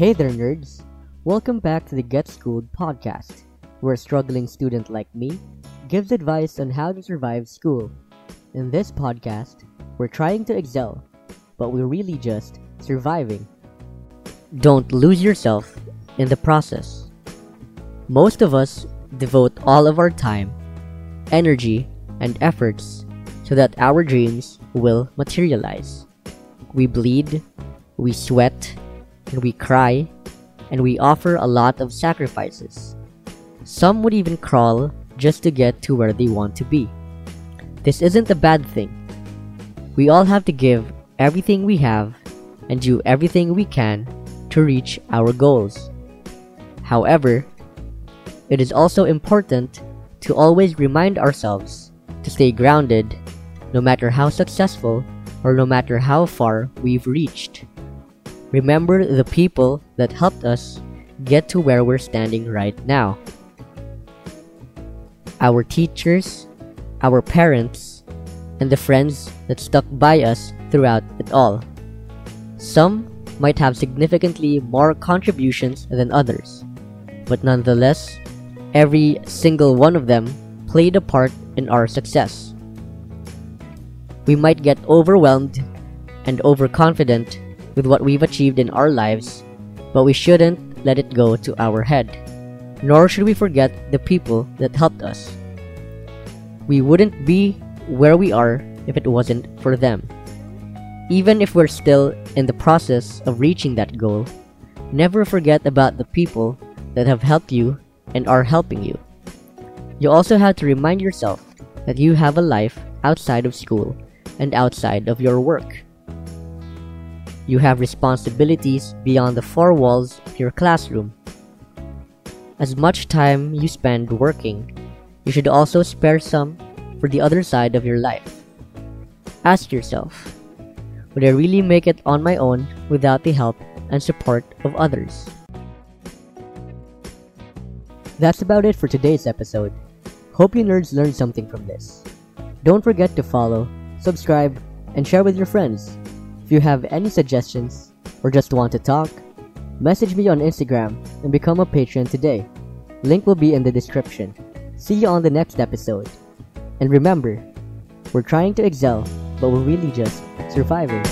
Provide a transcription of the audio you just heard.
Hey there, nerds! Welcome back to the Get Schooled podcast, where a struggling student like me gives advice on how to survive school. In this podcast, we're trying to excel, but we're really just surviving. Don't lose yourself in the process. Most of us devote all of our time, energy, and efforts so that our dreams will materialize. We bleed, we sweat, and we cry, and we offer a lot of sacrifices. Some would even crawl just to get to where they want to be. This isn't a bad thing. We all have to give everything we have and do everything we can to reach our goals. However, it is also important to always remind ourselves to stay grounded no matter how successful or no matter how far we've reached. Remember the people that helped us get to where we're standing right now. Our teachers, our parents, and the friends that stuck by us throughout it all. Some might have significantly more contributions than others, but nonetheless, every single one of them played a part in our success. We might get overwhelmed and overconfident with what we've achieved in our lives, but we shouldn't let it go to our head. Nor should we forget the people that helped us. We wouldn't be where we are if it wasn't for them. Even if we're still in the process of reaching that goal, never forget about the people that have helped you and are helping you. You also have to remind yourself that you have a life outside of school and outside of your work. You have responsibilities beyond the four walls of your classroom. As much time you spend working, you should also spare some for the other side of your life. Ask yourself, would I really make it on my own without the help and support of others? That's about it for today's episode. Hope you nerds learned something from this. Don't forget to follow, subscribe, and share with your friends. If you have any suggestions or just want to talk, message me on Instagram and become a patron today. Link will be in the description. See you on the next episode. And remember, we're trying to excel, but we're really just surviving.